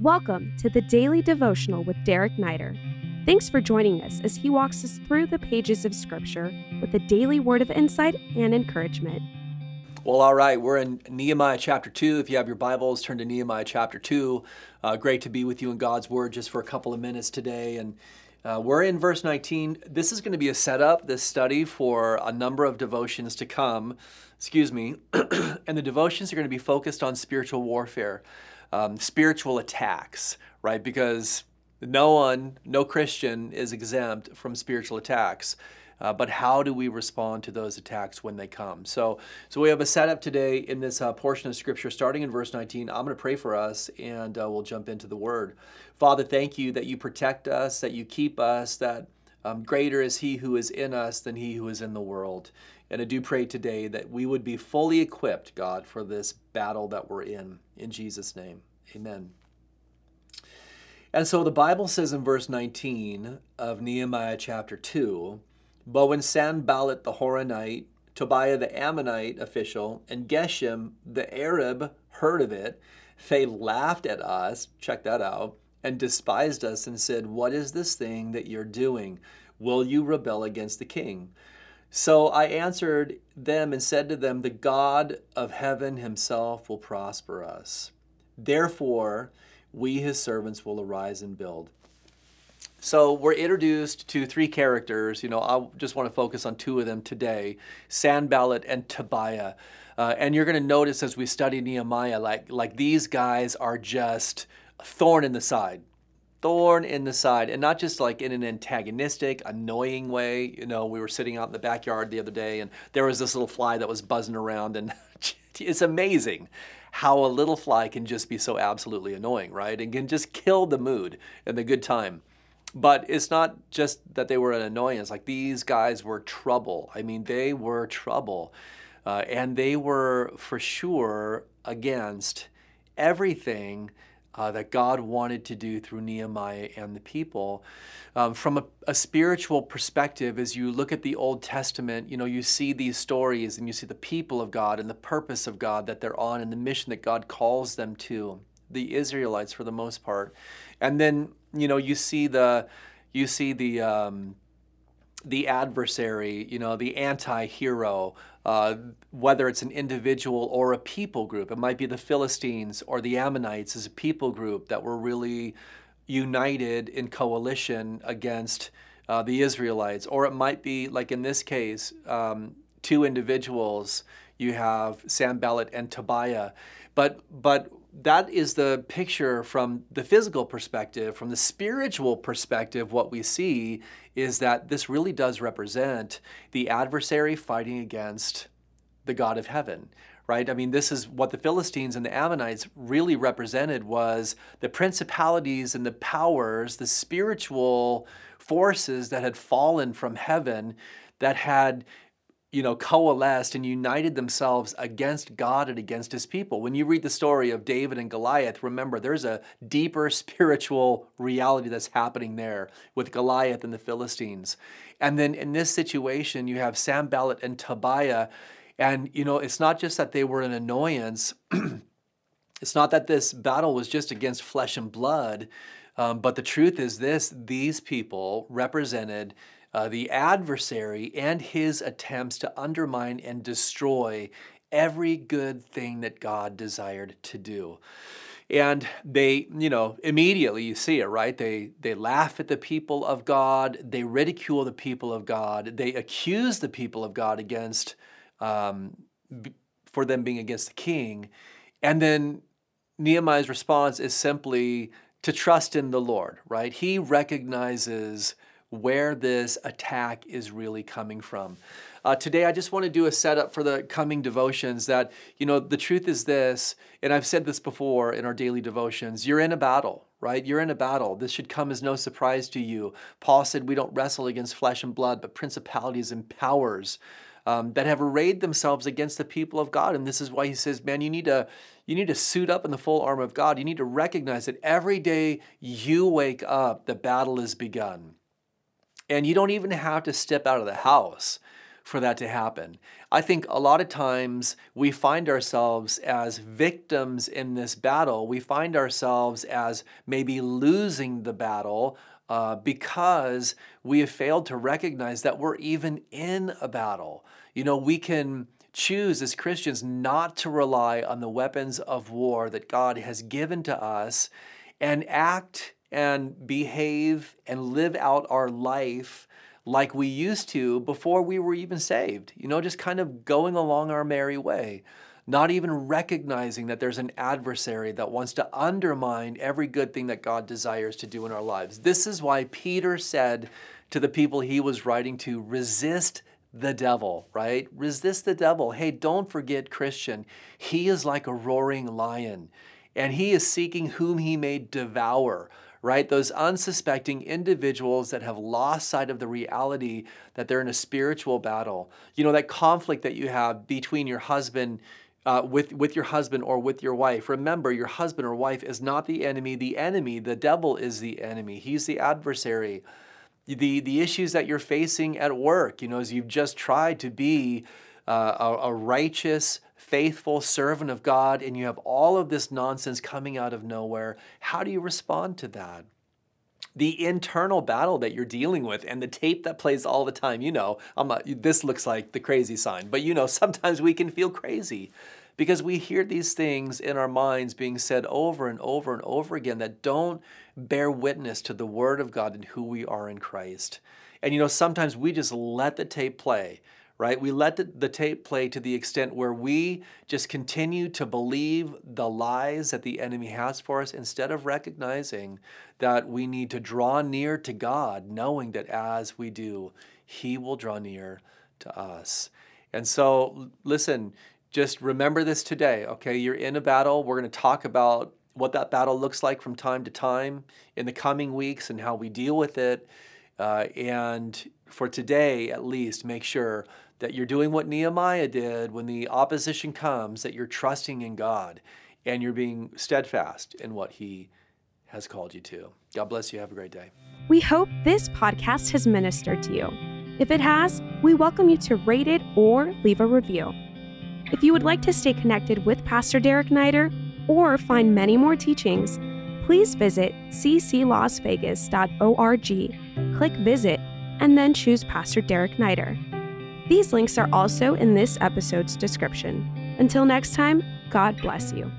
Welcome to the Daily Devotional with Derek Neider. Thanks for joining us as he walks us through the pages of Scripture with a daily word of insight and encouragement. Well, all right, we're in Nehemiah chapter 2. If you have your Bibles, turn to Nehemiah chapter 2. Uh, great to be with you in God's Word just for a couple of minutes today. And uh, we're in verse 19. This is going to be a setup, this study, for a number of devotions to come. Excuse me. and the devotions are going to be focused on spiritual warfare um, spiritual attacks, right? Because no one, no Christian is exempt from spiritual attacks. Uh, but how do we respond to those attacks when they come? So, so we have a setup today in this uh, portion of Scripture, starting in verse 19. I'm going to pray for us, and uh, we'll jump into the Word. Father, thank you that you protect us, that you keep us, that um, greater is He who is in us than He who is in the world. And I do pray today that we would be fully equipped, God, for this battle that we're in. In Jesus' name, amen. And so the Bible says in verse 19 of Nehemiah chapter 2 But when Sanballat the Horonite, Tobiah the Ammonite official, and Geshem the Arab heard of it, they laughed at us, check that out, and despised us and said, What is this thing that you're doing? Will you rebel against the king? So I answered them and said to them, The God of heaven himself will prosper us. Therefore, we his servants will arise and build. So we're introduced to three characters. You know, I just want to focus on two of them today Sanballat and Tobiah. Uh, and you're going to notice as we study Nehemiah, like, like these guys are just a thorn in the side thorn in the side and not just like in an antagonistic annoying way. You know we were sitting out in the backyard the other day and there was this little fly that was buzzing around and it's amazing how a little fly can just be so absolutely annoying right? And can just kill the mood and the good time. But it's not just that they were an annoyance like these guys were trouble. I mean they were trouble uh, and they were for sure against everything uh, that God wanted to do through Nehemiah and the people. Um, from a, a, spiritual perspective, as you look at the Old Testament, you know, you see these stories and you see the people of God and the purpose of God that they're on and the mission that God calls them to, the Israelites for the most part. And then, you know, you see the, you see the, um, the adversary, you know, the anti hero, uh, whether it's an individual or a people group. It might be the Philistines or the Ammonites as a people group that were really united in coalition against uh, the Israelites. Or it might be, like in this case, um, two individuals. You have Sanballat and Tobiah. But, but that is the picture from the physical perspective. From the spiritual perspective, what we see is that this really does represent the adversary fighting against the God of heaven, right? I mean, this is what the Philistines and the Ammonites really represented was the principalities and the powers, the spiritual forces that had fallen from heaven that had you know, coalesced and united themselves against God and against his people. When you read the story of David and Goliath, remember there's a deeper spiritual reality that's happening there with Goliath and the Philistines. And then in this situation, you have Sanballat and Tobiah. And, you know, it's not just that they were an annoyance, it's not that this battle was just against flesh and blood. Um, but the truth is this these people represented uh, the adversary and his attempts to undermine and destroy every good thing that God desired to do. And they, you know, immediately you see it, right? They they laugh at the people of God, they ridicule the people of God, they accuse the people of God against um, for them being against the king, and then Nehemiah's response is simply to trust in the Lord, right? He recognizes where this attack is really coming from. Uh, today, I just want to do a setup for the coming devotions that, you know, the truth is this, and I've said this before in our daily devotions you're in a battle, right? You're in a battle. This should come as no surprise to you. Paul said, We don't wrestle against flesh and blood, but principalities and powers. Um, that have arrayed themselves against the people of God. And this is why he says, man, you need to you need to suit up in the full armor of God. You need to recognize that every day you wake up, the battle is begun. And you don't even have to step out of the house for that to happen. I think a lot of times we find ourselves as victims in this battle. We find ourselves as maybe losing the battle uh, because we have failed to recognize that we're even in a battle. You know, we can choose as Christians not to rely on the weapons of war that God has given to us and act and behave and live out our life like we used to before we were even saved. You know, just kind of going along our merry way, not even recognizing that there's an adversary that wants to undermine every good thing that God desires to do in our lives. This is why Peter said to the people he was writing to resist the devil, right? Resist the devil. Hey, don't forget, Christian, he is like a roaring lion and he is seeking whom he may devour, right? Those unsuspecting individuals that have lost sight of the reality that they're in a spiritual battle. You know, that conflict that you have between your husband. Uh, with with your husband or with your wife. Remember, your husband or wife is not the enemy. The enemy, the devil, is the enemy. He's the adversary the the issues that you're facing at work you know as you've just tried to be uh, a, a, righteous faithful servant of god and you have all of this nonsense coming out of nowhere how do you respond to that the internal battle that you're dealing with and the tape that plays all the time you know I'm a, this looks like the crazy sign but you know sometimes we can feel crazy because we hear these things in our minds being said over and over and over again that don't bear witness to the Word of God and who we are in Christ. And you know, sometimes we just let the tape play, right? We let the, the tape play to the extent where we just continue to believe the lies that the enemy has for us instead of recognizing that we need to draw near to God, knowing that as we do, He will draw near to us. And so, listen, just remember this today, okay? You're in a battle. We're going to talk about what that battle looks like from time to time in the coming weeks and how we deal with it. Uh, and for today, at least, make sure that you're doing what Nehemiah did when the opposition comes, that you're trusting in God and you're being steadfast in what He has called you to. God bless you. Have a great day. We hope this podcast has ministered to you. If it has, we welcome you to rate it or leave a review. If you would like to stay connected with Pastor Derek Neider or find many more teachings, please visit cclasvegas.org, click Visit, and then choose Pastor Derek Neider. These links are also in this episode's description. Until next time, God bless you.